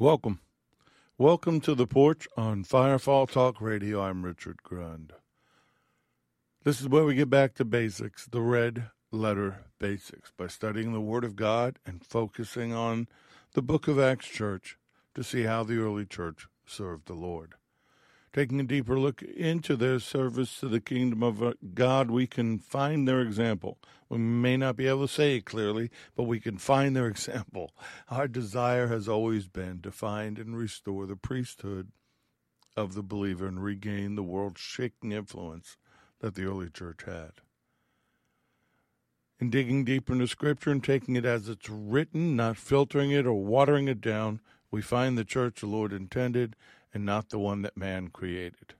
Welcome. Welcome to the porch on Firefall Talk Radio. I'm Richard Grund. This is where we get back to basics, the red letter basics, by studying the Word of God and focusing on the book of Acts Church to see how the early church served the Lord. Taking a deeper look into their service to the kingdom of uh, God, we can find their example. We may not be able to say it clearly, but we can find their example. Our desire has always been to find and restore the priesthood of the believer and regain the world shaking influence that the early church had. In digging deeper into Scripture and taking it as it's written, not filtering it or watering it down, we find the church the Lord intended and not the one that man created.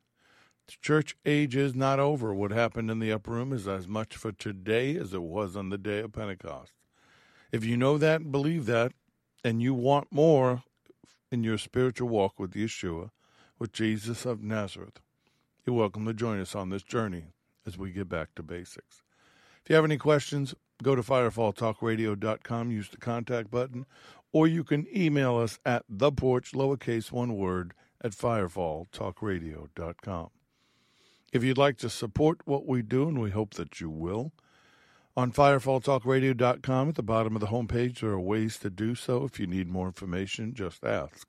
The church age is not over. What happened in the upper room is as much for today as it was on the day of Pentecost. If you know that and believe that, and you want more in your spiritual walk with Yeshua, with Jesus of Nazareth, you're welcome to join us on this journey as we get back to basics. If you have any questions, go to firefalltalkradio.com, use the contact button, or you can email us at the porch, lowercase one word, at firefalltalkradio.com. If you'd like to support what we do, and we hope that you will, on firefalltalkradio.com at the bottom of the homepage, there are ways to do so. If you need more information, just ask.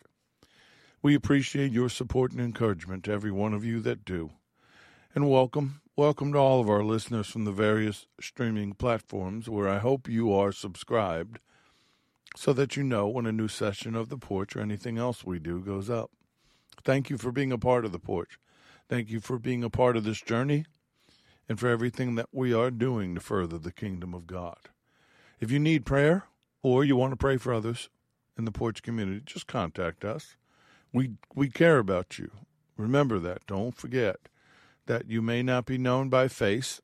We appreciate your support and encouragement to every one of you that do. And welcome, welcome to all of our listeners from the various streaming platforms where I hope you are subscribed so that you know when a new session of The Porch or anything else we do goes up. Thank you for being a part of The Porch. Thank you for being a part of this journey and for everything that we are doing to further the kingdom of God. If you need prayer or you want to pray for others in the Porch community, just contact us. We we care about you. Remember that. Don't forget that you may not be known by face.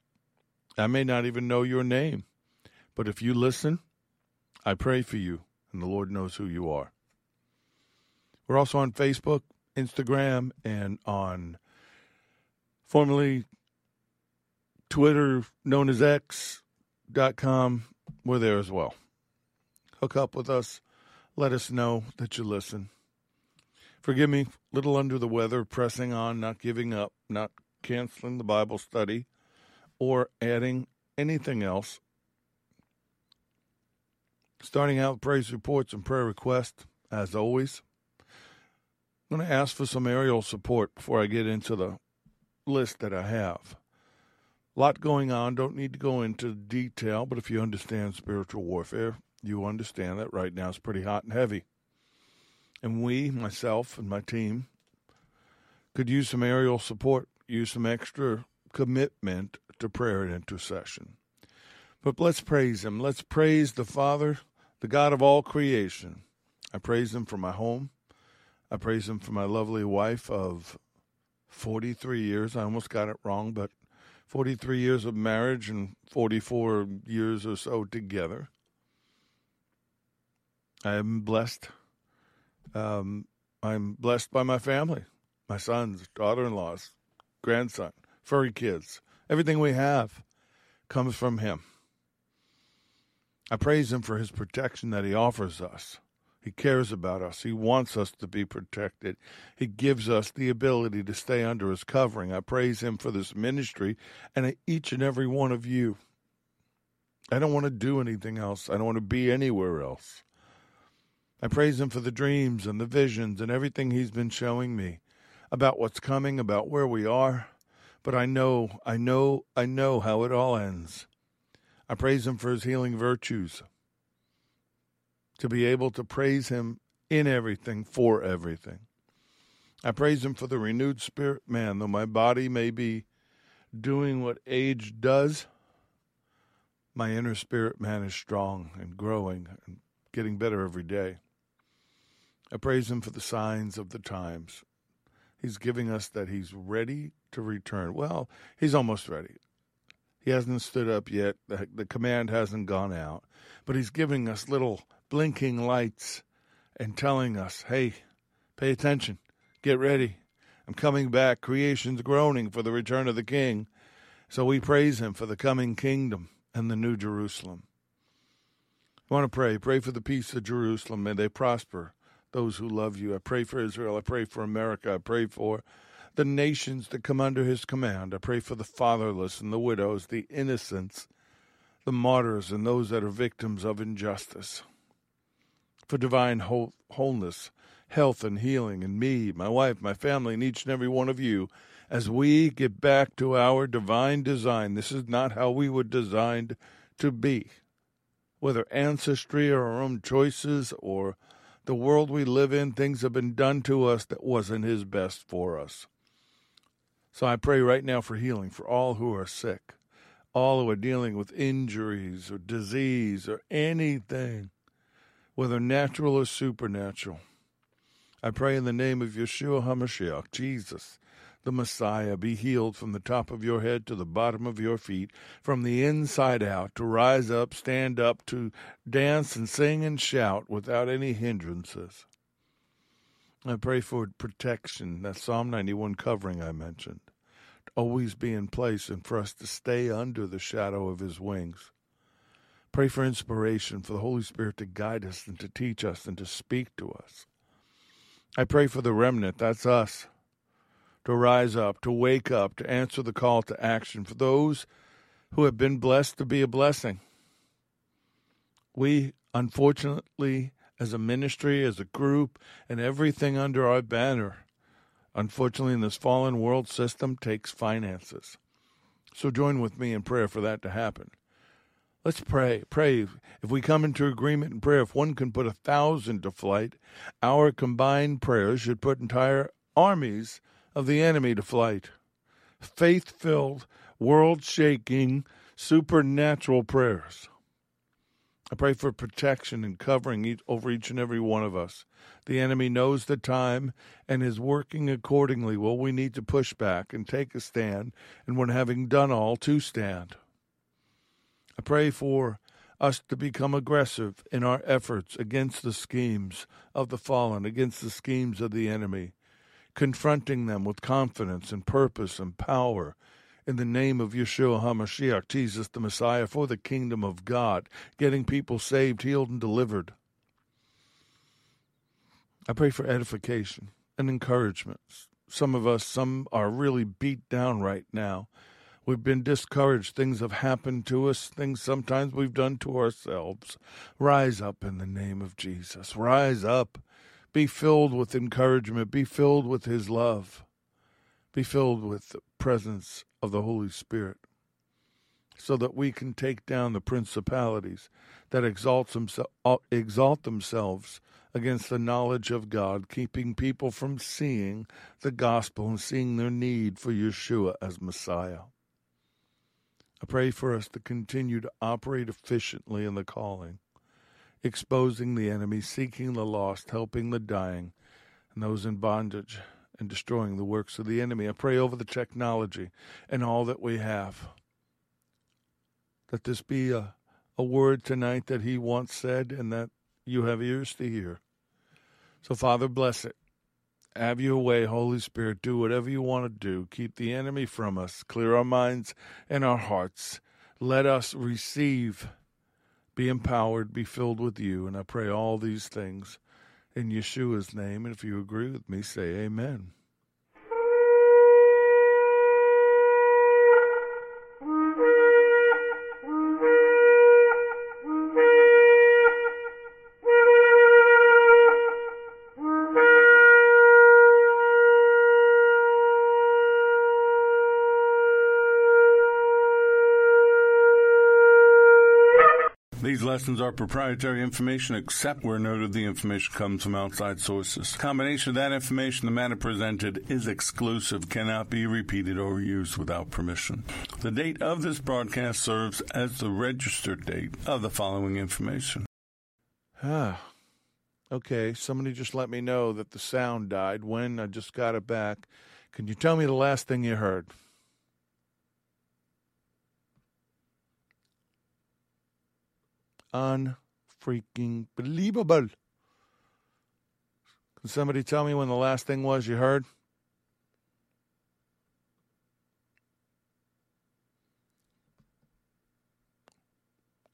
I may not even know your name. But if you listen, I pray for you, and the Lord knows who you are. We're also on Facebook, Instagram, and on formerly Twitter, known as X.com. We're there as well. Hook up with us. Let us know that you listen. Forgive me, little under the weather, pressing on, not giving up, not canceling the Bible study, or adding anything else Starting out praise reports and prayer requests, as always. I'm going to ask for some aerial support before I get into the list that I have. A lot going on. Don't need to go into detail, but if you understand spiritual warfare, you understand that right now it's pretty hot and heavy. And we, myself and my team, could use some aerial support, use some extra commitment to prayer and intercession. But let's praise Him. Let's praise the Father, the God of all creation. I praise Him for my home. I praise Him for my lovely wife of 43 years. I almost got it wrong, but 43 years of marriage and 44 years or so together. I am blessed. Um, I'm blessed by my family, my sons, daughter in laws, grandson, furry kids. Everything we have comes from Him. I praise Him for His protection that He offers us. He cares about us. He wants us to be protected. He gives us the ability to stay under His covering. I praise Him for this ministry and each and every one of you. I don't want to do anything else. I don't want to be anywhere else. I praise Him for the dreams and the visions and everything He's been showing me about what's coming, about where we are. But I know, I know, I know how it all ends. I praise him for his healing virtues. To be able to praise him in everything, for everything. I praise him for the renewed spirit man, though my body may be doing what age does. My inner spirit man is strong and growing and getting better every day. I praise him for the signs of the times. He's giving us that he's ready to return. Well, he's almost ready. He hasn't stood up yet. The, command hasn't gone out. But he's giving us little blinking lights and telling us, hey, pay attention. Get ready. I'm coming back. Creation's groaning for the return of the King. So we praise him for the coming kingdom and the new Jerusalem. I want to pray. Pray for the peace of Jerusalem. May they prosper. those who love you. I pray for Israel. I pray for America. I pray for the nations that come under his command. I pray for the fatherless and the widows, the innocents, the martyrs, and those that are victims of injustice. For divine whole, wholeness, health, and healing in me, my wife, my family, and each and every one of you as we get back to our divine design. This is not how we were designed to be. Whether ancestry or our own choices or the world we live in, things have been done to us that wasn't His best for us. So I pray right now for healing for all who are sick, all who are dealing with injuries or disease or anything, whether natural or supernatural. I pray in the name of Yeshua HaMashiach, Jesus, the Messiah, be healed from the top of your head to the bottom of your feet, from the inside out, to rise up, stand up, to dance and sing and shout without any hindrances. I pray for protection, that Psalm 91 covering I mentioned, to always be in place and for us to stay under the shadow of his wings. Pray for inspiration, for the Holy Spirit to guide us and to teach us and to speak to us. I pray for the remnant, that's us, to rise up, to wake up, to answer the call to action, for those who have been blessed to be a blessing. We, unfortunately, as a ministry, as a group, and everything under our banner, unfortunately, in this fallen world system, takes finances. So join with me in prayer for that to happen. Let's pray. Pray. If we come into agreement in prayer, if one can put a thousand to flight, our combined prayers should put entire armies of the enemy to flight. Faith filled, world shaking, supernatural prayers. I pray for protection and covering over each and every one of us. The enemy knows the time and is working accordingly. Well, we need to push back and take a stand, and when having done all, to stand. I pray for us to become aggressive in our efforts against the schemes of the fallen, against the schemes of the enemy confronting them with confidence and purpose and power in the name of Yeshua HaMashiach, Jesus the Messiah, for the kingdom of God, getting people saved, healed, and delivered. I pray for edification and encouragement. Some of us, some are really beat down right now. We've been discouraged. Things have happened to us, things sometimes we've done to ourselves. Rise up in the name of Jesus. Rise up be filled with encouragement. Be filled with His love. Be filled with the presence of the Holy Spirit so that we can take down the principalities that exalt, uh, exalt themselves against the knowledge of God, keeping people from seeing the gospel and seeing their need for Yeshua as Messiah. I pray for us to continue to operate efficiently in the calling exposing the enemy, seeking the lost, helping the dying, and those in bondage, and destroying the works of the enemy. I pray over the technology and all that we have. That this be a, a word tonight that he once said and that you have ears to hear. So, Father, bless it. Have your way, Holy Spirit. Do whatever you want to do. Keep the enemy from us. Clear our minds and our hearts. Let us receive be empowered, be filled with you. And I pray all these things in Yeshua's name. And if you agree with me, say amen. These lessons are proprietary information except where noted the information comes from outside sources. Combination of that information, the matter presented is exclusive, cannot be repeated or used without permission. The date of this broadcast serves as the registered date of the following information. Ah. Okay, somebody just let me know that the sound died when I just got it back. Can you tell me the last thing you heard? Unfreaking believable. Can somebody tell me when the last thing was you heard?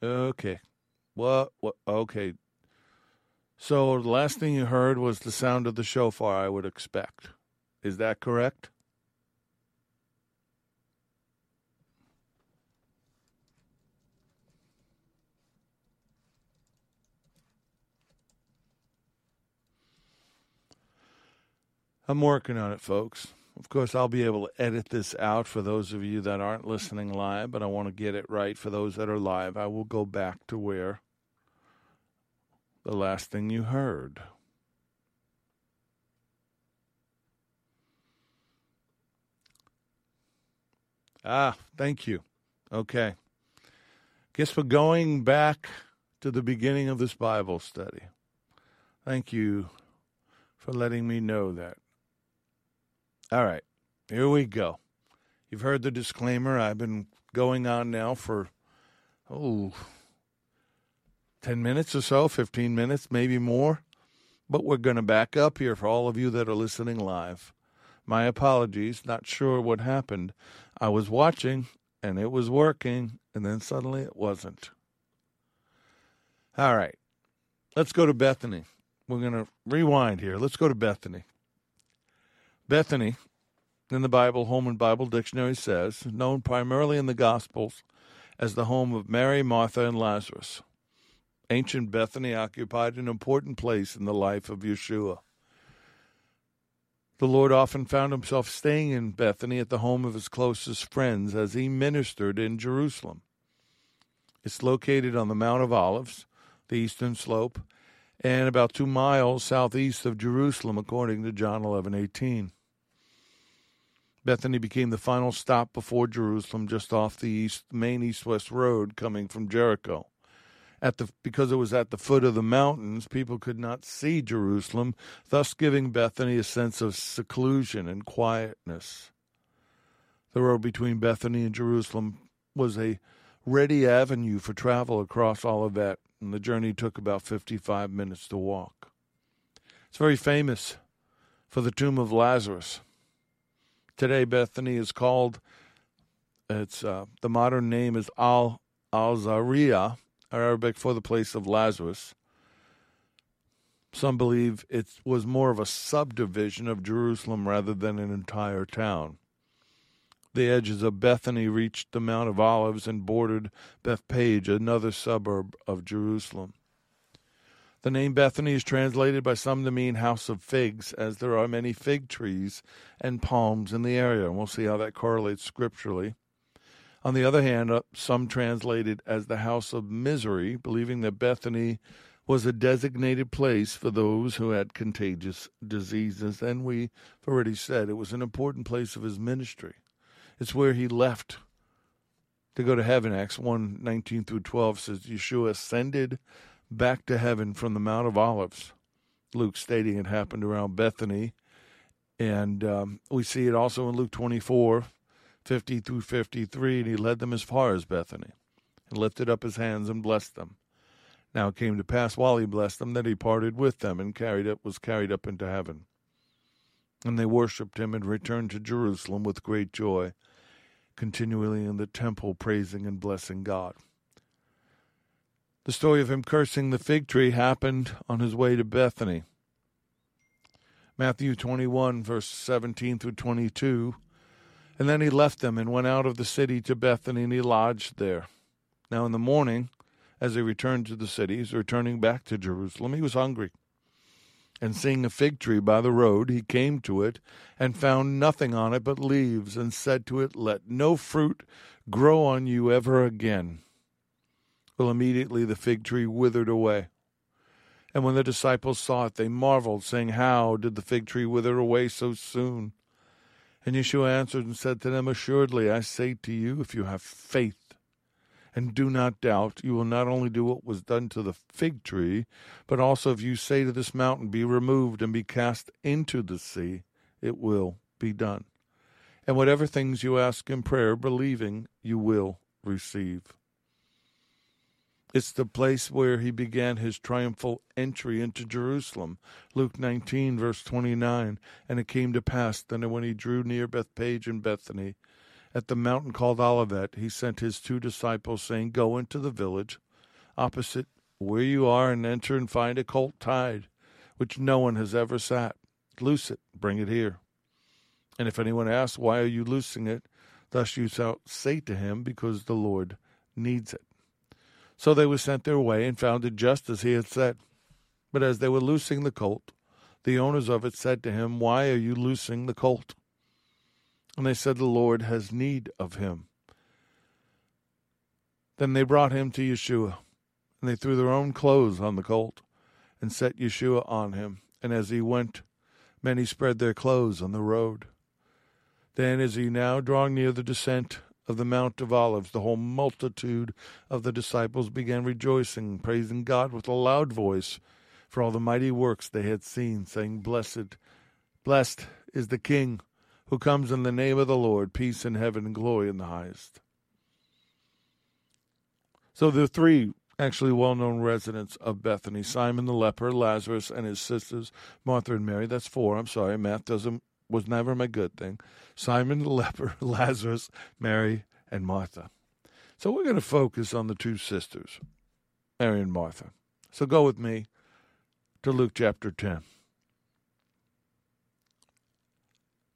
Okay. What? What? Okay. So the last thing you heard was the sound of the shofar, I would expect. Is that correct? I'm working on it, folks. Of course, I'll be able to edit this out for those of you that aren't listening live, but I want to get it right for those that are live. I will go back to where the last thing you heard. Ah, thank you. Okay. Guess we're going back to the beginning of this Bible study. Thank you for letting me know that. All right, here we go. You've heard the disclaimer. I've been going on now for, oh, 10 minutes or so, 15 minutes, maybe more. But we're going to back up here for all of you that are listening live. My apologies, not sure what happened. I was watching and it was working, and then suddenly it wasn't. All right, let's go to Bethany. We're going to rewind here. Let's go to Bethany. Bethany, in the Bible, Holman Bible Dictionary says, known primarily in the Gospels as the home of Mary, Martha, and Lazarus. Ancient Bethany occupied an important place in the life of Yeshua. The Lord often found himself staying in Bethany at the home of his closest friends as he ministered in Jerusalem. It's located on the Mount of Olives, the eastern slope, and about two miles southeast of Jerusalem, according to John 11:18. Bethany became the final stop before Jerusalem, just off the east, main east-west road coming from Jericho at the because it was at the foot of the mountains, people could not see Jerusalem, thus giving Bethany a sense of seclusion and quietness. The road between Bethany and Jerusalem was a ready avenue for travel across Olivet, and the journey took about 55 minutes to walk. It's very famous for the tomb of Lazarus. Today, Bethany is called, it's uh, the modern name is Al Azariah, Arabic for the place of Lazarus. Some believe it was more of a subdivision of Jerusalem rather than an entire town. The edges of Bethany reached the Mount of Olives and bordered Bethpage, another suburb of Jerusalem. The name Bethany is translated by some to mean house of figs, as there are many fig trees and palms in the area. And we'll see how that correlates scripturally. On the other hand, uh, some translate it as the house of misery, believing that Bethany was a designated place for those who had contagious diseases. And we've already said it was an important place of his ministry. It's where he left to go to heaven. Acts 1 19 through 12 says Yeshua ascended back to heaven from the Mount of Olives. Luke stating it happened around Bethany. And um, we see it also in Luke 24 50 through 53, and he led them as far as Bethany, and lifted up his hands and blessed them. Now it came to pass while he blessed them that he parted with them and carried up was carried up into heaven. And they worshipped him and returned to Jerusalem with great joy, continually in the temple praising and blessing God. The story of him cursing the fig tree happened on his way to Bethany. Matthew 21, verse 17 through 22 and then he left them and went out of the city to Bethany, and he lodged there. Now in the morning, as he returned to the city, he's returning back to Jerusalem, he was hungry. And seeing a fig tree by the road, he came to it, and found nothing on it but leaves, and said to it, Let no fruit grow on you ever again. Well, immediately the fig tree withered away. And when the disciples saw it, they marveled, saying, How did the fig tree wither away so soon? And Yeshua answered and said to them, Assuredly, I say to you, if you have faith and do not doubt, you will not only do what was done to the fig tree, but also if you say to this mountain, Be removed and be cast into the sea, it will be done. And whatever things you ask in prayer, believing, you will receive. It's the place where he began his triumphal entry into Jerusalem. Luke 19, verse 29. And it came to pass that when he drew near Bethphage and Bethany, at the mountain called Olivet, he sent his two disciples, saying, Go into the village opposite where you are and enter and find a colt tied, which no one has ever sat. Loose it, bring it here. And if anyone asks, Why are you loosing it? Thus you shall say to him, Because the Lord needs it. So they were sent their way and found it just as he had said. But as they were loosing the colt, the owners of it said to him, Why are you loosing the colt? And they said, The Lord has need of him. Then they brought him to Yeshua, and they threw their own clothes on the colt, and set Yeshua on him. And as he went, many spread their clothes on the road. Then, as he now drawing near the descent of the Mount of Olives, the whole multitude of the disciples began rejoicing, praising God with a loud voice for all the mighty works they had seen, saying, Blessed, blessed is the King who comes in the name of the Lord, peace in heaven and glory in the highest. So the three actually well known residents of Bethany Simon the leper, Lazarus, and his sisters, Martha and Mary. That's four. I'm sorry, math doesn't was never my good thing. Simon the leper, Lazarus, Mary, and Martha. So we're going to focus on the two sisters, Mary and Martha. So go with me to Luke chapter 10.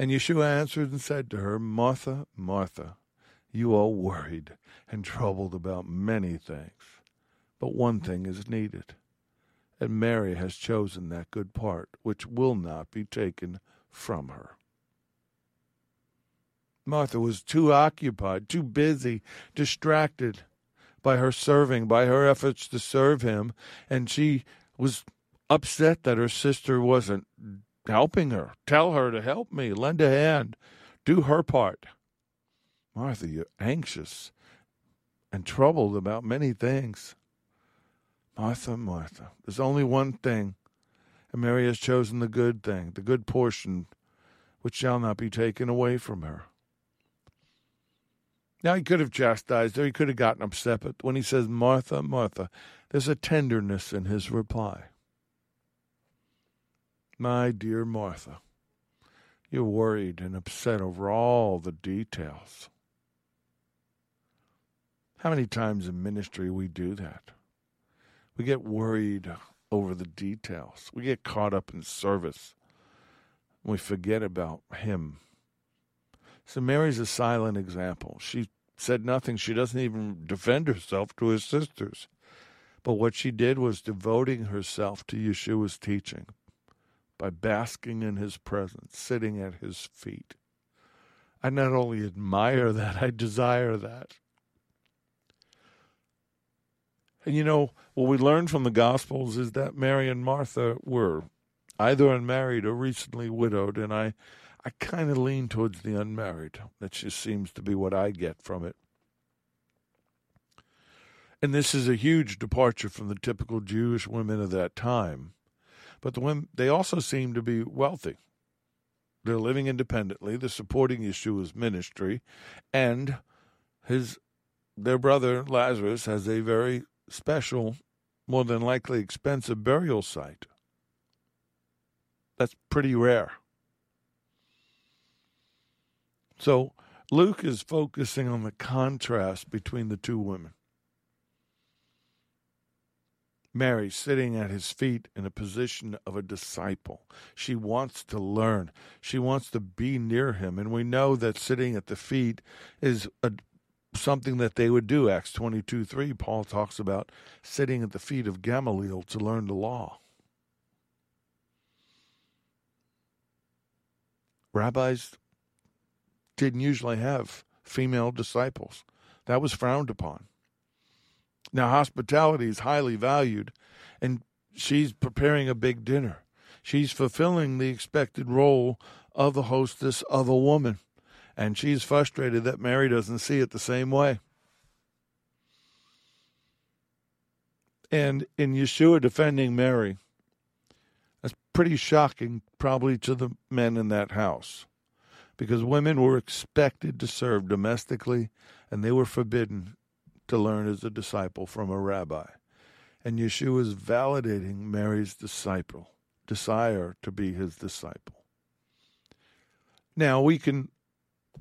And Yeshua answered and said to her, Martha, Martha, you are worried and troubled about many things, but one thing is needed. And Mary has chosen that good part, which will not be taken from her. Martha was too occupied, too busy, distracted by her serving, by her efforts to serve him, and she was upset that her sister wasn't helping her. Tell her to help me, lend a hand, do her part. Martha, you're anxious and troubled about many things. Martha, Martha, there's only one thing, and Mary has chosen the good thing, the good portion, which shall not be taken away from her. Now, he could have chastised her, he could have gotten upset, but when he says, Martha, Martha, there's a tenderness in his reply. My dear Martha, you're worried and upset over all the details. How many times in ministry we do that? We get worried over the details. We get caught up in service. We forget about Him. So Mary's a silent example. She said nothing. She doesn't even defend herself to her sisters. But what she did was devoting herself to Yeshua's teaching by basking in his presence, sitting at his feet. I not only admire that, I desire that. And you know, what we learn from the Gospels is that Mary and Martha were either unmarried or recently widowed, and I I kind of lean towards the unmarried. That just seems to be what I get from it. And this is a huge departure from the typical Jewish women of that time. But the women, they also seem to be wealthy. They're living independently. The supporting issue is ministry, and his their brother Lazarus has a very special, more than likely expensive burial site. That's pretty rare. So Luke is focusing on the contrast between the two women. Mary sitting at his feet in a position of a disciple. She wants to learn. She wants to be near him. And we know that sitting at the feet is a, something that they would do. Acts 22 3, Paul talks about sitting at the feet of Gamaliel to learn the law. Rabbis didn't usually have female disciples. That was frowned upon. Now, hospitality is highly valued, and she's preparing a big dinner. She's fulfilling the expected role of the hostess of a woman, and she's frustrated that Mary doesn't see it the same way. And in Yeshua defending Mary, that's pretty shocking, probably to the men in that house, because women were expected to serve domestically and they were forbidden to learn as a disciple from a rabbi. And Yeshua is validating Mary's disciple, desire to be his disciple. Now we can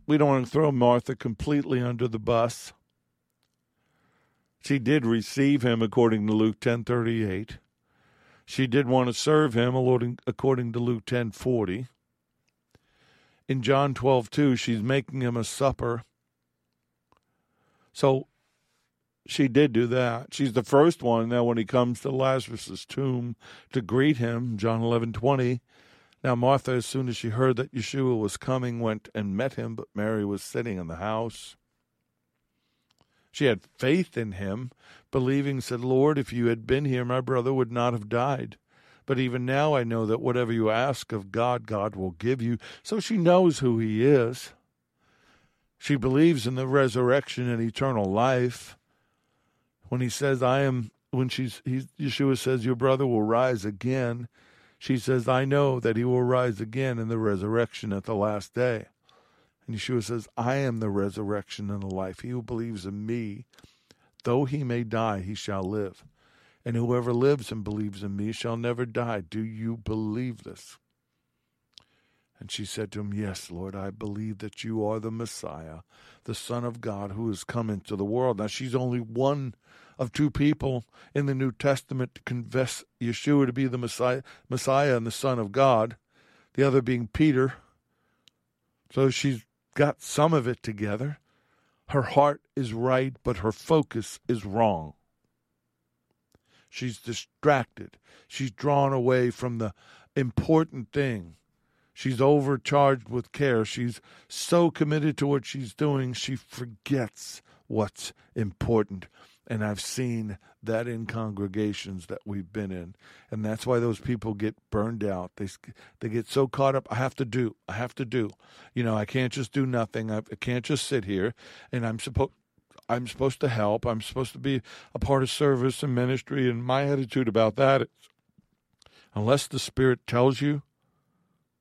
we don't want to throw Martha completely under the bus. She did receive him according to Luke 10:38. She did want to serve him according to Luke 10:40. In John 12:2, she's making him a supper. So she did do that. She's the first one now when he comes to Lazarus's tomb to greet him, John 11:20. Now Martha as soon as she heard that Yeshua was coming went and met him, but Mary was sitting in the house. She had faith in him, believing, said, Lord, if you had been here, my brother would not have died. But even now I know that whatever you ask of God, God will give you. So she knows who he is. She believes in the resurrection and eternal life. When he says, I am, when she's, he, Yeshua says, your brother will rise again, she says, I know that he will rise again in the resurrection at the last day. And Yeshua says, I am the resurrection and the life. He who believes in me, though he may die, he shall live. And whoever lives and believes in me shall never die. Do you believe this? And she said to him, Yes, Lord, I believe that you are the Messiah, the Son of God who has come into the world. Now, she's only one of two people in the New Testament to confess Yeshua to be the Messiah, Messiah and the Son of God, the other being Peter. So she's got some of it together. Her heart is right, but her focus is wrong. She's distracted. She's drawn away from the important thing. She's overcharged with care. She's so committed to what she's doing, she forgets what's important. And I've seen that in congregations that we've been in. And that's why those people get burned out. They they get so caught up, I have to do, I have to do. You know, I can't just do nothing. I can't just sit here and I'm supposed I'm supposed to help. I'm supposed to be a part of service and ministry and my attitude about that is unless the spirit tells you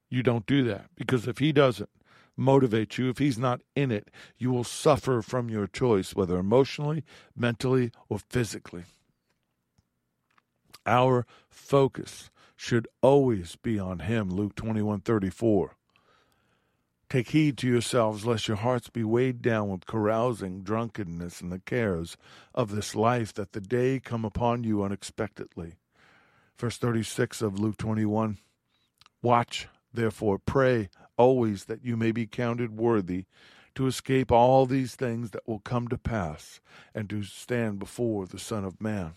you don't do that because if he doesn't motivate you, if he's not in it, you will suffer from your choice, whether emotionally, mentally, or physically. Our focus should always be on him, Luke 21 34. Take heed to yourselves, lest your hearts be weighed down with carousing, drunkenness, and the cares of this life, that the day come upon you unexpectedly. Verse 36 of Luke 21 Watch, therefore, pray always that you may be counted worthy to escape all these things that will come to pass and to stand before the Son of Man.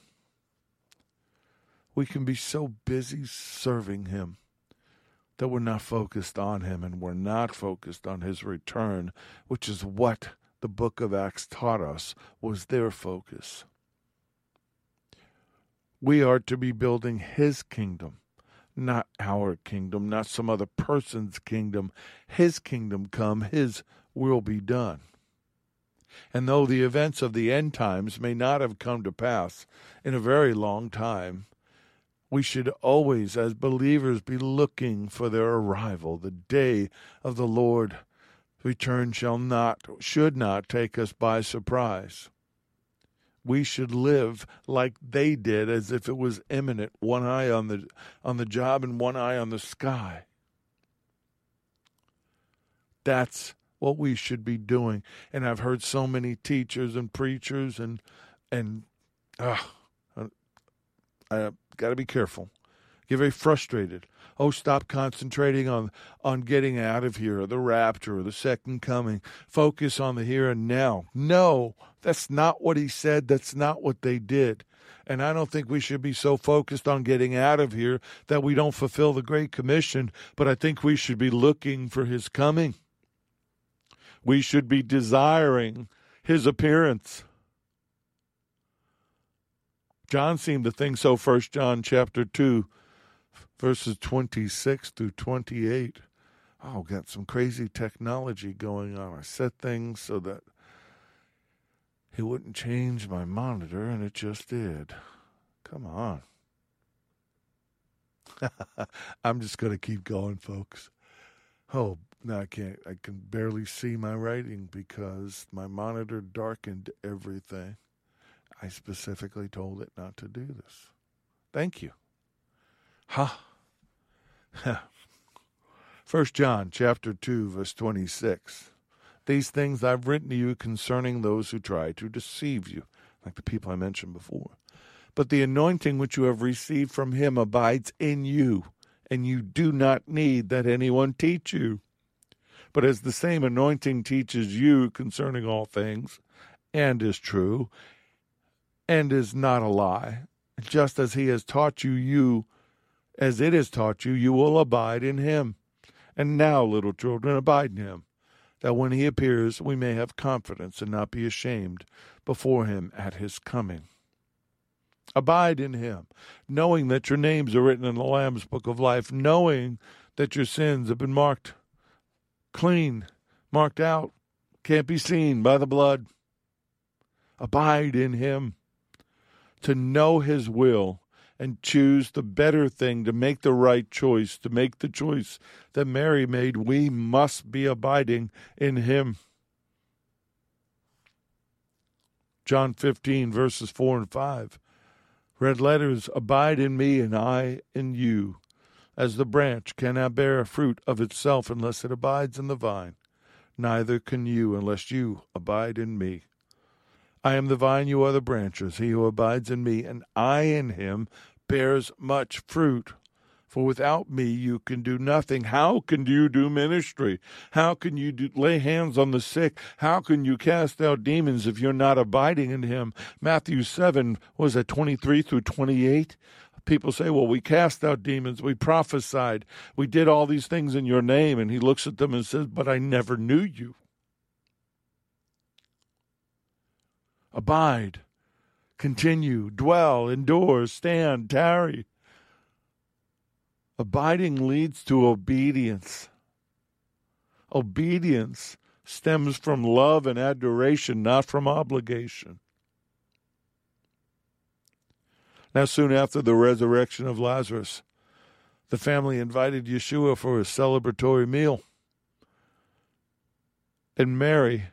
We can be so busy serving Him that we're not focused on Him and we're not focused on His return, which is what the book of Acts taught us was their focus. We are to be building His kingdom not our kingdom, not some other person's kingdom. His kingdom come, His will be done. And though the events of the end times may not have come to pass in a very long time, we should always, as believers, be looking for their arrival. The day of the Lord return shall not, should not take us by surprise we should live like they did as if it was imminent one eye on the on the job and one eye on the sky. That's what we should be doing. And i've heard so many teachers and preachers and and uh, i got to be careful. Get very frustrated oh stop concentrating on on getting out of here or the rapture or the second coming focus on the here and now no that's not what he said. That's not what they did. And I don't think we should be so focused on getting out of here that we don't fulfill the Great Commission, but I think we should be looking for his coming. We should be desiring his appearance. John seemed to think so, First John chapter 2, verses 26 through 28. Oh, got some crazy technology going on. I set things so that it wouldn't change my monitor, and it just did. Come on. I'm just going to keep going, folks. Oh, no, I can't. I can barely see my writing because my monitor darkened everything. I specifically told it not to do this. Thank you. Ha. Huh. First John chapter 2 verse 26. These things I've written to you concerning those who try to deceive you, like the people I mentioned before. But the anointing which you have received from him abides in you, and you do not need that anyone teach you. But as the same anointing teaches you concerning all things, and is true, and is not a lie, just as he has taught you, you, as it has taught you, you will abide in him. And now, little children, abide in him, that when he appears, we may have confidence and not be ashamed before him at his coming. Abide in him, knowing that your names are written in the Lamb's book of life, knowing that your sins have been marked clean, marked out, can't be seen by the blood. Abide in him. To know his will and choose the better thing, to make the right choice, to make the choice that Mary made, we must be abiding in him. John 15, verses 4 and 5. Red letters, abide in me and I in you, as the branch cannot bear fruit of itself unless it abides in the vine. Neither can you unless you abide in me. I am the vine, you are the branches. He who abides in me, and I in him, bears much fruit. For without me you can do nothing. How can you do ministry? How can you do, lay hands on the sick? How can you cast out demons if you're not abiding in him? Matthew 7 was it 23 through 28? People say, well, we cast out demons, we prophesied, we did all these things in your name. And he looks at them and says, but I never knew you. Abide, continue, dwell, endure, stand, tarry. Abiding leads to obedience. Obedience stems from love and adoration, not from obligation. Now, soon after the resurrection of Lazarus, the family invited Yeshua for a celebratory meal. And Mary,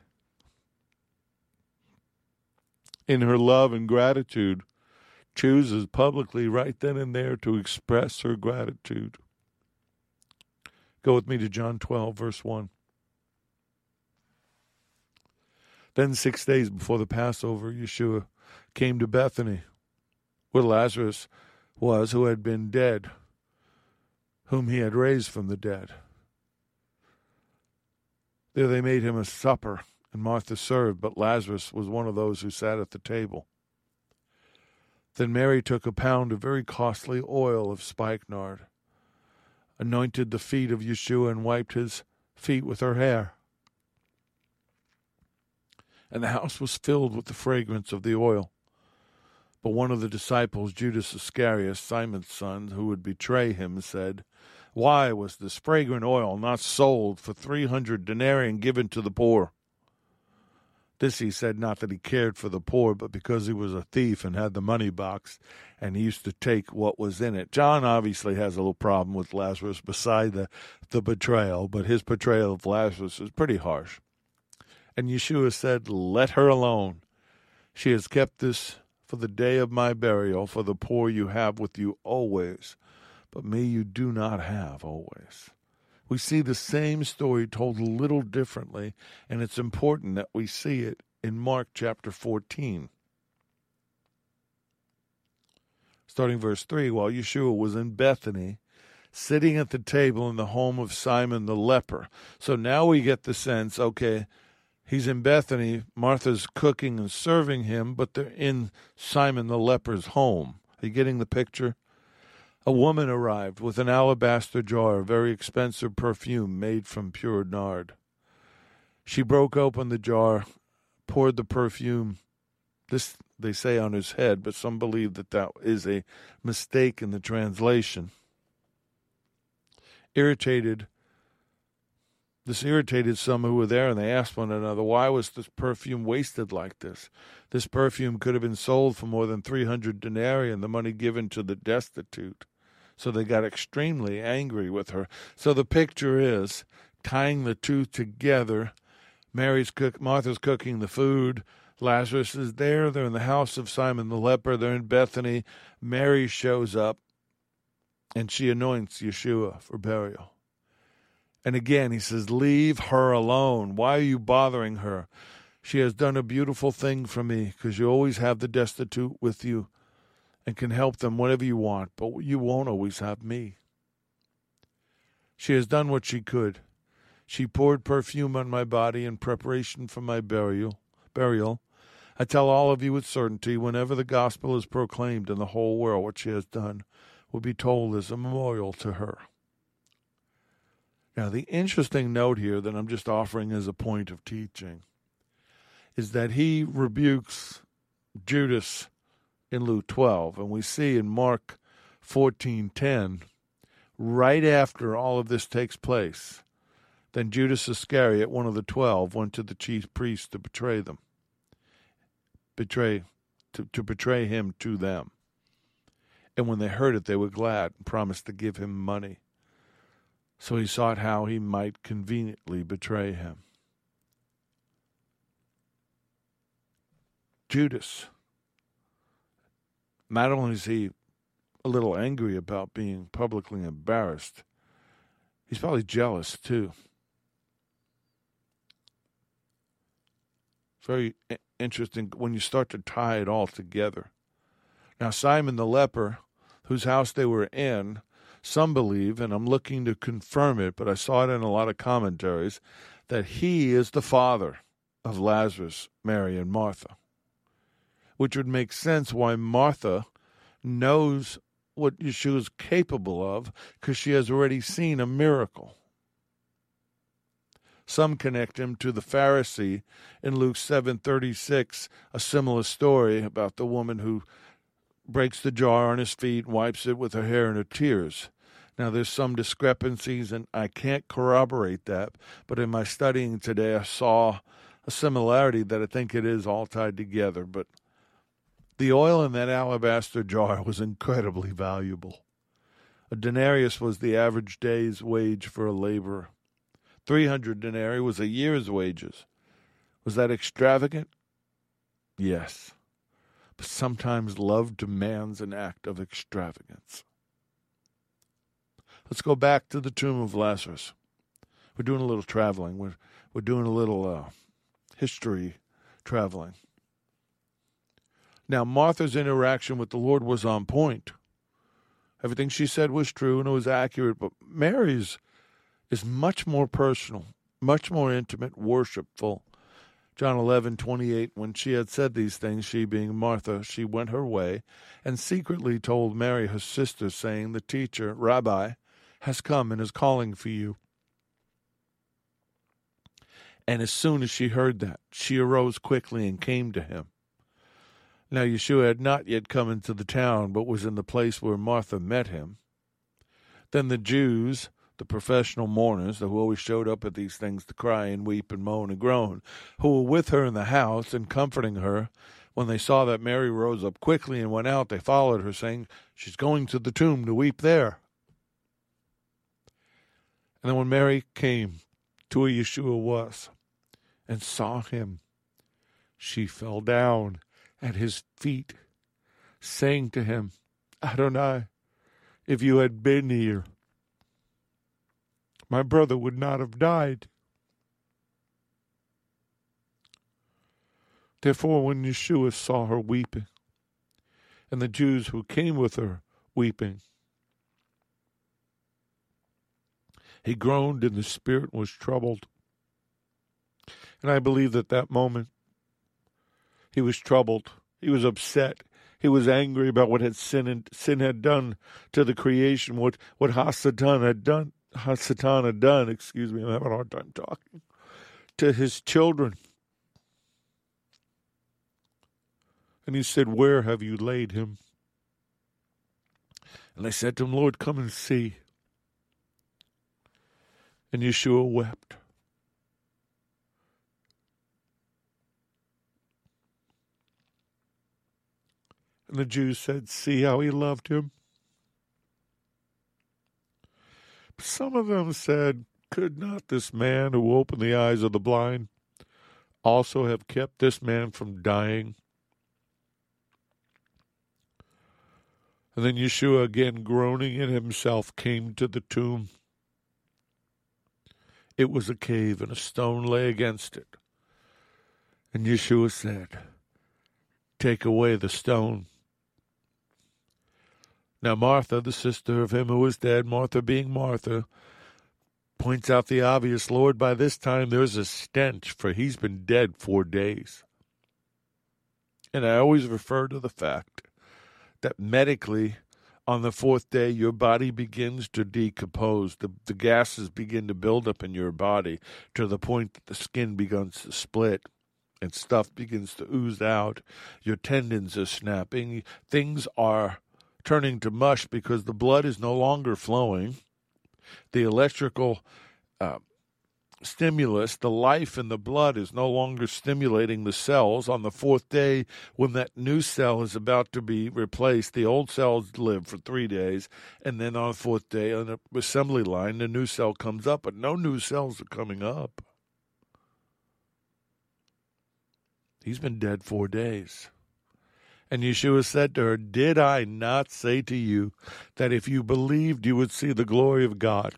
in her love and gratitude, chooses publicly right then and there to express her gratitude. Go with me to John 12, verse 1. Then, six days before the Passover, Yeshua came to Bethany, where Lazarus was, who had been dead, whom he had raised from the dead. There they made him a supper, and Martha served, but Lazarus was one of those who sat at the table. Then Mary took a pound of very costly oil of spikenard, anointed the feet of Yeshua, and wiped his feet with her hair. And the house was filled with the fragrance of the oil. But one of the disciples, Judas Iscariot, Simon's son, who would betray him, said, Why was this fragrant oil not sold for three hundred denarii and given to the poor? This he said not that he cared for the poor, but because he was a thief and had the money box, and he used to take what was in it. John obviously has a little problem with Lazarus beside the, the betrayal, but his portrayal of Lazarus is pretty harsh. And Yeshua said, Let her alone. She has kept this for the day of my burial, for the poor you have with you always, but me you do not have always. We see the same story told a little differently, and it's important that we see it in Mark chapter 14. Starting verse 3 While Yeshua was in Bethany, sitting at the table in the home of Simon the leper. So now we get the sense okay, he's in Bethany, Martha's cooking and serving him, but they're in Simon the leper's home. Are you getting the picture? A woman arrived with an alabaster jar of very expensive perfume made from pure nard. She broke open the jar, poured the perfume, this they say on his head, but some believe that that is a mistake in the translation. Irritated, this irritated some who were there, and they asked one another, Why was this perfume wasted like this? This perfume could have been sold for more than 300 denarii and the money given to the destitute. So they got extremely angry with her. So the picture is tying the two together. Mary's cook, Martha's cooking the food. Lazarus is there. They're in the house of Simon the leper. They're in Bethany. Mary shows up and she anoints Yeshua for burial. And again, he says, Leave her alone. Why are you bothering her? She has done a beautiful thing for me because you always have the destitute with you and can help them whenever you want, but you won't always have me. She has done what she could. She poured perfume on my body in preparation for my burial. Burial. I tell all of you with certainty, whenever the gospel is proclaimed in the whole world, what she has done will be told as a memorial to her. Now, the interesting note here that I'm just offering as a point of teaching is that he rebukes Judas in Luke 12, and we see in Mark 14:10 right after all of this takes place, then Judas Iscariot, one of the 12, went to the chief priests to betray them. Betray to, to betray him to them. And when they heard it, they were glad and promised to give him money. So he sought how he might conveniently betray him. Judas, not only is he a little angry about being publicly embarrassed, he's probably jealous too. Very interesting when you start to tie it all together. Now, Simon the leper, whose house they were in, some believe, and I'm looking to confirm it, but I saw it in a lot of commentaries, that he is the father of Lazarus, Mary, and Martha which would make sense why Martha knows what Yeshua is capable of because she has already seen a miracle. Some connect him to the Pharisee in Luke 7:36, a similar story about the woman who breaks the jar on his feet wipes it with her hair and her tears. Now, there's some discrepancies, and I can't corroborate that, but in my studying today, I saw a similarity that I think it is all tied together. But the oil in that alabaster jar was incredibly valuable. A denarius was the average day's wage for a laborer. Three hundred denarii was a year's wages. Was that extravagant? Yes. Sometimes love demands an act of extravagance. Let's go back to the tomb of Lazarus. We're doing a little traveling. We're, we're doing a little uh, history traveling. Now, Martha's interaction with the Lord was on point. Everything she said was true and it was accurate, but Mary's is much more personal, much more intimate, worshipful. John 11, 28, when she had said these things, she being Martha, she went her way and secretly told Mary, her sister, saying, The teacher, Rabbi, has come and is calling for you. And as soon as she heard that, she arose quickly and came to him. Now Yeshua had not yet come into the town, but was in the place where Martha met him. Then the Jews, the professional mourners, who always showed up at these things to cry and weep and moan and groan, who were with her in the house and comforting her, when they saw that Mary rose up quickly and went out, they followed her, saying, She's going to the tomb to weep there. And then when Mary came to where Yeshua was and saw him, she fell down at his feet, saying to him, Adonai, if you had been here, my brother would not have died. Therefore, when Yeshua saw her weeping, and the Jews who came with her weeping, he groaned and the spirit was troubled. And I believe that that moment he was troubled. He was upset. He was angry about what had sin, sin had done to the creation, what, what Hasatan had done, Hasatan had done, excuse me, I'm having a hard time talking, to his children. And he said, Where have you laid him? And they said to him, Lord, come and see. And Yeshua wept. And the Jews said, See how he loved him. Some of them said, Could not this man who opened the eyes of the blind also have kept this man from dying? And then Yeshua, again groaning in himself, came to the tomb. It was a cave, and a stone lay against it. And Yeshua said, Take away the stone. Now, Martha, the sister of him who was dead, Martha being Martha, points out the obvious Lord, by this time there's a stench, for he's been dead four days. And I always refer to the fact that medically, on the fourth day, your body begins to decompose. The, the gases begin to build up in your body to the point that the skin begins to split and stuff begins to ooze out. Your tendons are snapping. Things are turning to mush because the blood is no longer flowing. The electrical uh, stimulus, the life in the blood is no longer stimulating the cells. On the fourth day, when that new cell is about to be replaced, the old cells live for three days. And then on the fourth day, on the assembly line, the new cell comes up, but no new cells are coming up. He's been dead four days. And Yeshua said to her, Did I not say to you that if you believed, you would see the glory of God?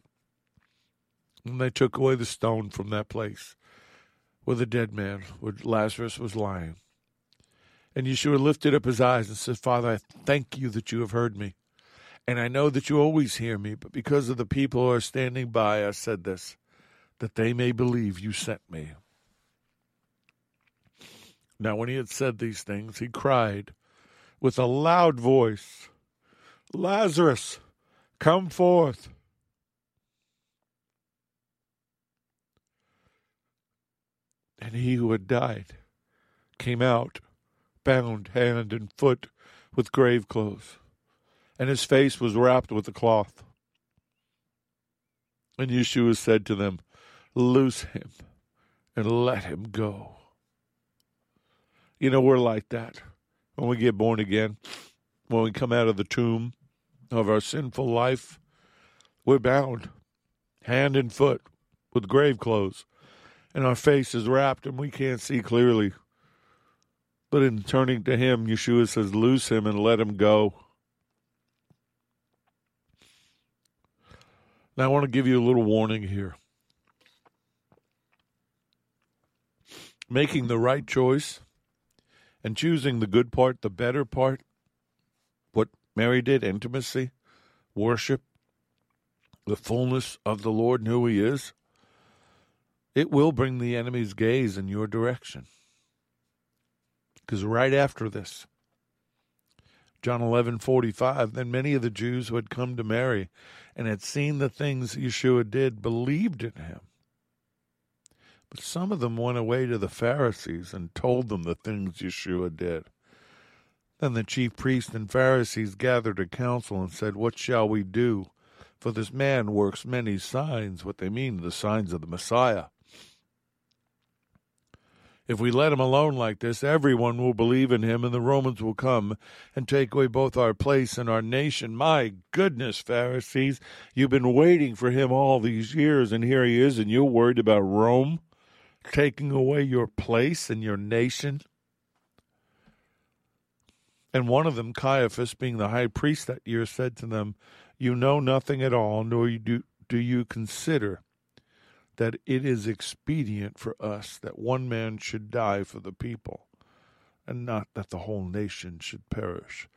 And they took away the stone from that place where the dead man, where Lazarus was lying. And Yeshua lifted up his eyes and said, Father, I thank you that you have heard me. And I know that you always hear me, but because of the people who are standing by, I said this, that they may believe you sent me. Now, when he had said these things, he cried with a loud voice, Lazarus, come forth. And he who had died came out, bound hand and foot with grave clothes, and his face was wrapped with a cloth. And Yeshua said to them, Loose him and let him go. You know, we're like that when we get born again, when we come out of the tomb of our sinful life. We're bound hand and foot with grave clothes, and our face is wrapped and we can't see clearly. But in turning to him, Yeshua says, Loose him and let him go. Now, I want to give you a little warning here. Making the right choice and choosing the good part, the better part, what Mary did intimacy, worship, the fullness of the Lord and who He is, it will bring the enemy's gaze in your direction. Because right after this, John eleven forty five, then many of the Jews who had come to Mary and had seen the things Yeshua did believed in him. But some of them went away to the Pharisees and told them the things Yeshua did. Then the chief priests and Pharisees gathered a council and said, What shall we do? For this man works many signs, what they mean, the signs of the Messiah. If we let him alone like this, everyone will believe in him, and the Romans will come and take away both our place and our nation. My goodness, Pharisees, you've been waiting for him all these years, and here he is, and you're worried about Rome? Taking away your place and your nation. And one of them, Caiaphas, being the high priest that year, said to them, You know nothing at all, nor do, do you consider that it is expedient for us that one man should die for the people, and not that the whole nation should perish.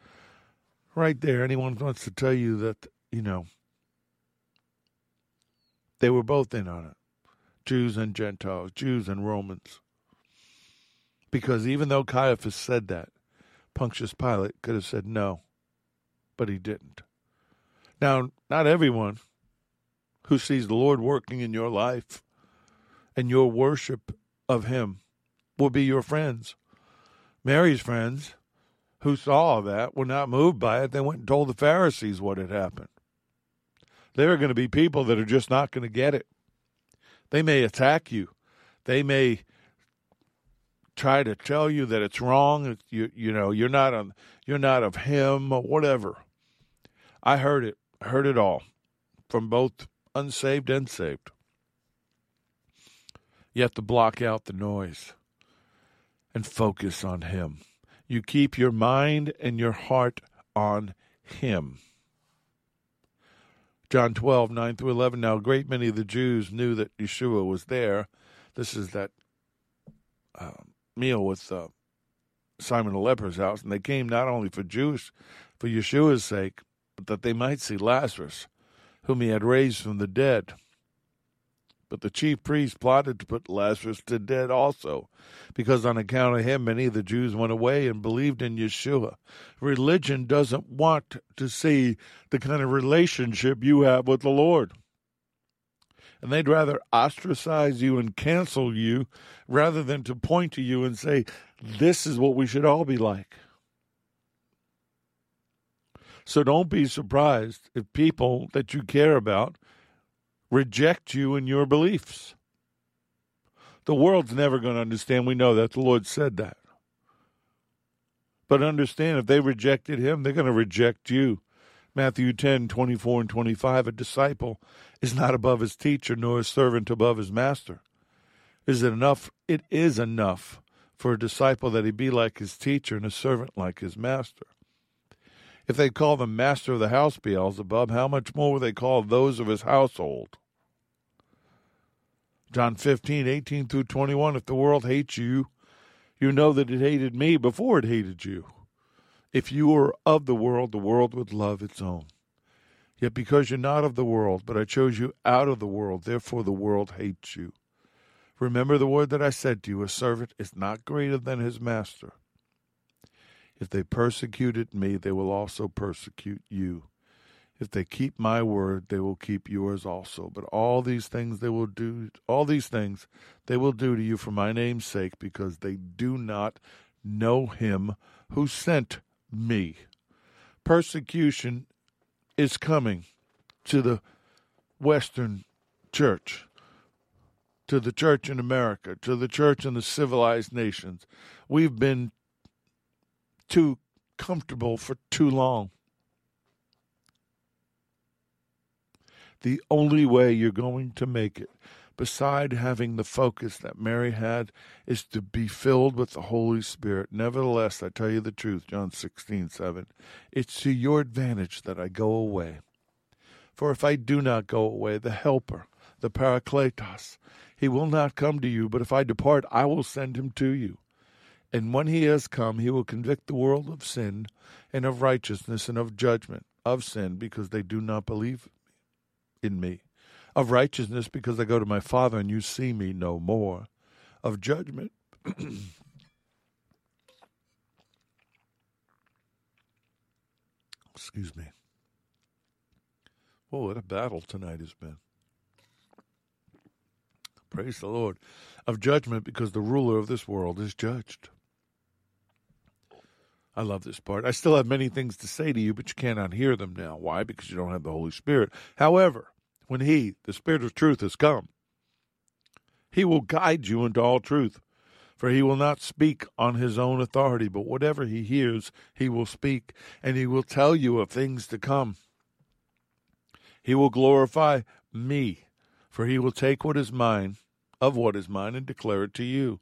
Right there, anyone wants to tell you that, you know, they were both in on it. Jews and Gentiles, Jews and Romans. Because even though Caiaphas said that, Pontius Pilate could have said no, but he didn't. Now, not everyone who sees the Lord working in your life and your worship of Him will be your friends. Mary's friends, who saw that, were not moved by it. They went and told the Pharisees what had happened. There are going to be people that are just not going to get it. They may attack you. They may try to tell you that it's wrong. You you know you're not on you're not of him or whatever. I heard it. I heard it all from both unsaved and saved. You have to block out the noise and focus on Him. You keep your mind and your heart on Him. John 12, 9 through 11. Now, a great many of the Jews knew that Yeshua was there. This is that uh, meal with uh, Simon the leper's house, and they came not only for Jews, for Yeshua's sake, but that they might see Lazarus, whom he had raised from the dead. But the chief priests plotted to put Lazarus to death also, because on account of him many of the Jews went away and believed in Yeshua. Religion doesn't want to see the kind of relationship you have with the Lord. And they'd rather ostracize you and cancel you rather than to point to you and say, This is what we should all be like. So don't be surprised if people that you care about reject you and your beliefs. The world's never going to understand. We know that. The Lord said that. But understand, if they rejected him, they're going to reject you. Matthew 10, 24 and 25, a disciple is not above his teacher, nor a servant above his master. Is it enough? It is enough for a disciple that he be like his teacher and a servant like his master. If they call the master of the house Beelzebub, how much more will they call those of his household? John 15, 18 through 21. If the world hates you, you know that it hated me before it hated you. If you were of the world, the world would love its own. Yet because you're not of the world, but I chose you out of the world, therefore the world hates you. Remember the word that I said to you a servant is not greater than his master. If they persecuted me, they will also persecute you. If they keep my word, they will keep yours also. But all these things they will do, all these things they will do to you for my name's sake, because they do not know him who sent me. Persecution is coming to the Western church, to the church in America, to the church in the civilized nations. We've been too comfortable for too long. The only way you're going to make it, beside having the focus that Mary had, is to be filled with the Holy Spirit. Nevertheless, I tell you the truth, John 16, 7. It's to your advantage that I go away. For if I do not go away, the Helper, the Parakletos, he will not come to you, but if I depart, I will send him to you. And when he has come, he will convict the world of sin and of righteousness and of judgment, of sin, because they do not believe in me, of righteousness, because I go to my Father and you see me no more, of judgment. Excuse me. Whoa, what a battle tonight has been. Praise the Lord. Of judgment, because the ruler of this world is judged. I love this part. I still have many things to say to you, but you cannot hear them now. Why? Because you don't have the Holy Spirit. However, when He, the Spirit of truth, has come, He will guide you into all truth. For he will not speak on his own authority, but whatever he hears, he will speak, and he will tell you of things to come. He will glorify me, for he will take what is mine, of what is mine, and declare it to you.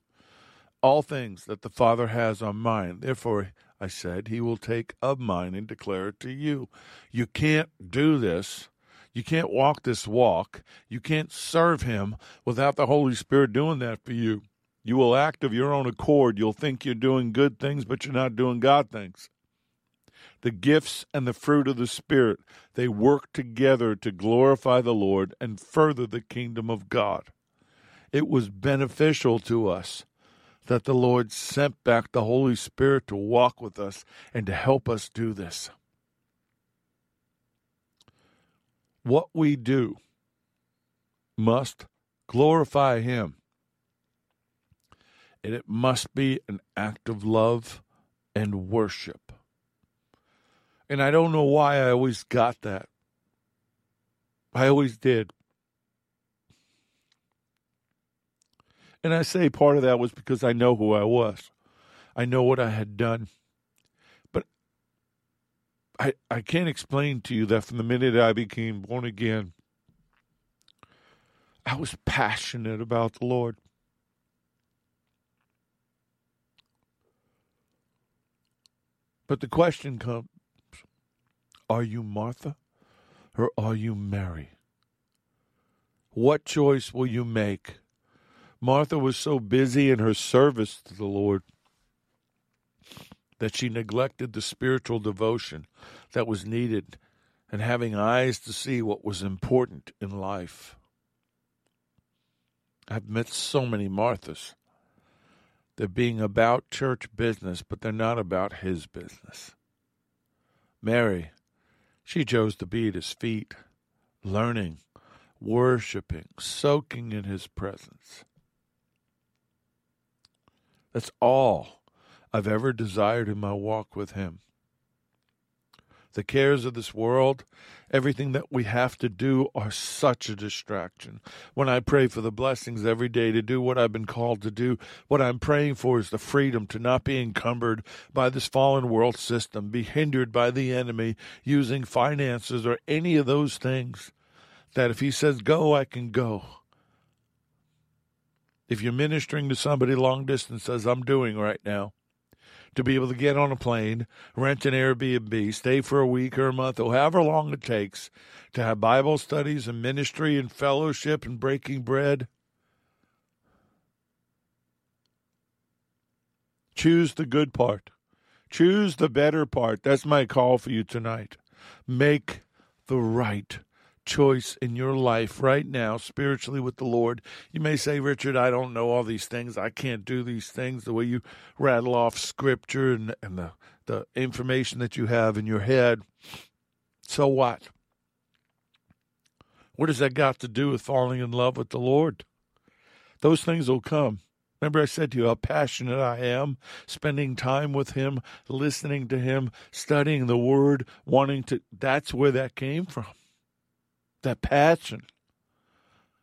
All things that the Father has are mine. Therefore, I said, He will take of mine and declare it to you. You can't do this. You can't walk this walk. You can't serve Him without the Holy Spirit doing that for you. You will act of your own accord. You'll think you're doing good things, but you're not doing God things. The gifts and the fruit of the Spirit, they work together to glorify the Lord and further the kingdom of God. It was beneficial to us that the Lord sent back the Holy Spirit to walk with us and to help us do this. What we do must glorify Him, and it must be an act of love and worship. And I don't know why I always got that. I always did. And I say part of that was because I know who I was. I know what I had done. I I can't explain to you that from the minute I became born again, I was passionate about the Lord. But the question comes Are you Martha or are you Mary? What choice will you make? Martha was so busy in her service to the Lord that she neglected the spiritual devotion that was needed and having eyes to see what was important in life. I've met so many Marthas. They're being about church business, but they're not about his business. Mary, she chose to be at his feet, learning, worshiping, soaking in his presence. That's all I've ever desired in my walk with him. The cares of this world, everything that we have to do are such a distraction. When I pray for the blessings every day to do what I've been called to do, what I'm praying for is the freedom to not be encumbered by this fallen world system, be hindered by the enemy using finances or any of those things. That if he says go, I can go. If you're ministering to somebody long distance, as I'm doing right now, to be able to get on a plane, rent an Airbnb, stay for a week or a month, or however long it takes to have Bible studies and ministry and fellowship and breaking bread. Choose the good part. Choose the better part. That's my call for you tonight. Make the right choice in your life right now, spiritually with the Lord. You may say, Richard, I don't know all these things. I can't do these things the way you rattle off scripture and, and the, the information that you have in your head. So what? What does that got to do with falling in love with the Lord? Those things will come. Remember, I said to you how passionate I am, spending time with Him, listening to Him, studying the Word, wanting to. That's where that came from that passion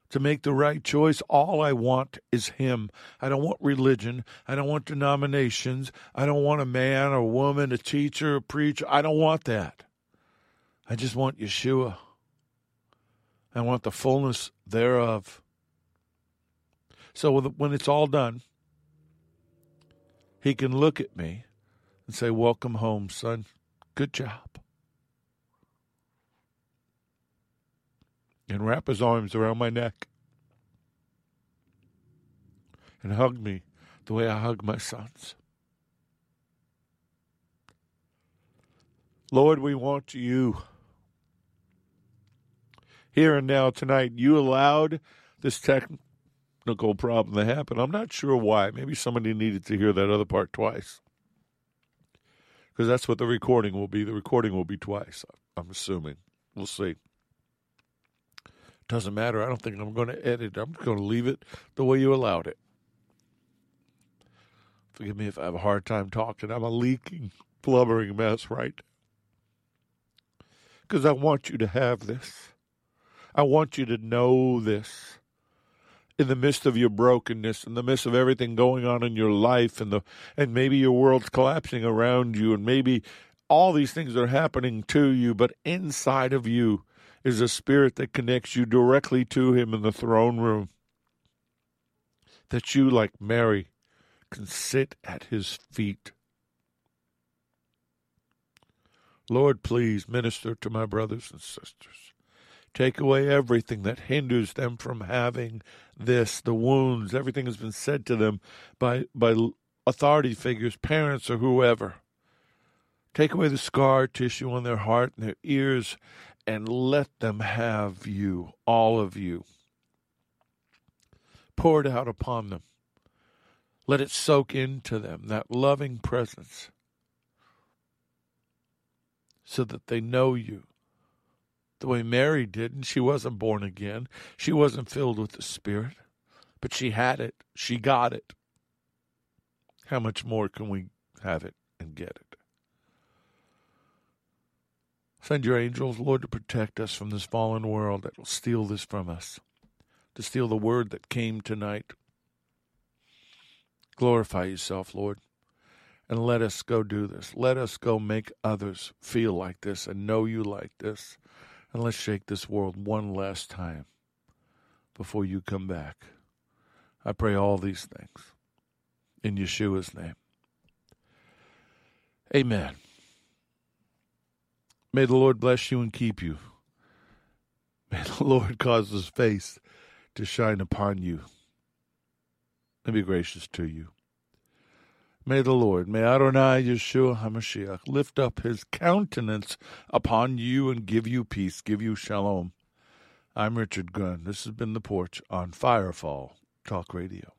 to make the right choice. All I want is Him. I don't want religion. I don't want denominations. I don't want a man or a woman, a teacher, a preacher. I don't want that. I just want Yeshua. I want the fullness thereof. So when it's all done, He can look at me and say, Welcome home, son. Good job. And wrap his arms around my neck and hug me the way I hug my sons. Lord, we want you. Here and now tonight, you allowed this technical problem to happen. I'm not sure why. Maybe somebody needed to hear that other part twice. Because that's what the recording will be. The recording will be twice, I'm assuming. We'll see. Doesn't matter. I don't think I'm going to edit. I'm going to leave it the way you allowed it. Forgive me if I have a hard time talking. I'm a leaking, blubbering mess, right? Because I want you to have this. I want you to know this. In the midst of your brokenness, in the midst of everything going on in your life, and the and maybe your world's collapsing around you, and maybe all these things are happening to you, but inside of you, is a spirit that connects you directly to Him in the throne room. That you, like Mary, can sit at His feet. Lord, please minister to my brothers and sisters. Take away everything that hinders them from having this, the wounds, everything has been said to them by, by authority figures, parents, or whoever. Take away the scar tissue on their heart and their ears and let them have you, all of you. Pour it out upon them. Let it soak into them, that loving presence, so that they know you the way Mary did, and she wasn't born again. She wasn't filled with the Spirit, but she had it. She got it. How much more can we have it and get it? Send your angels, Lord, to protect us from this fallen world that will steal this from us, to steal the word that came tonight. Glorify yourself, Lord, and let us go do this. Let us go make others feel like this and know you like this. And let's shake this world one last time before you come back. I pray all these things in Yeshua's name. Amen. May the Lord bless you and keep you. May the Lord cause his face to shine upon you and be gracious to you. May the Lord, may Adonai Yeshua HaMashiach lift up his countenance upon you and give you peace, give you shalom. I'm Richard Gunn. This has been The Porch on Firefall Talk Radio.